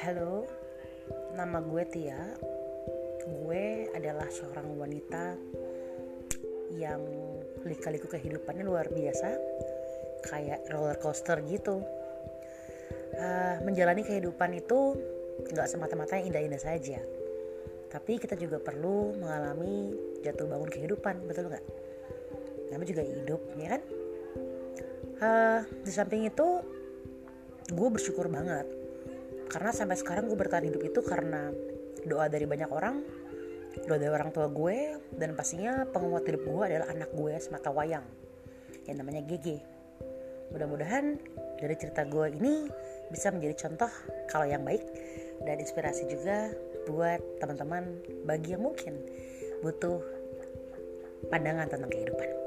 Halo, nama gue Tia. Gue adalah seorang wanita yang lika-liku kehidupannya luar biasa, kayak roller coaster gitu. Uh, menjalani kehidupan itu nggak semata-mata indah-indah saja, tapi kita juga perlu mengalami jatuh bangun kehidupan, betul nggak? Namanya juga hidup, ya kan? Uh, di samping itu, gue bersyukur banget karena sampai sekarang gue bertahan hidup itu karena doa dari banyak orang doa dari orang tua gue dan pastinya penguat hidup gue adalah anak gue semata wayang yang namanya GG mudah-mudahan dari cerita gue ini bisa menjadi contoh kalau yang baik dan inspirasi juga buat teman-teman bagi yang mungkin butuh pandangan tentang kehidupan.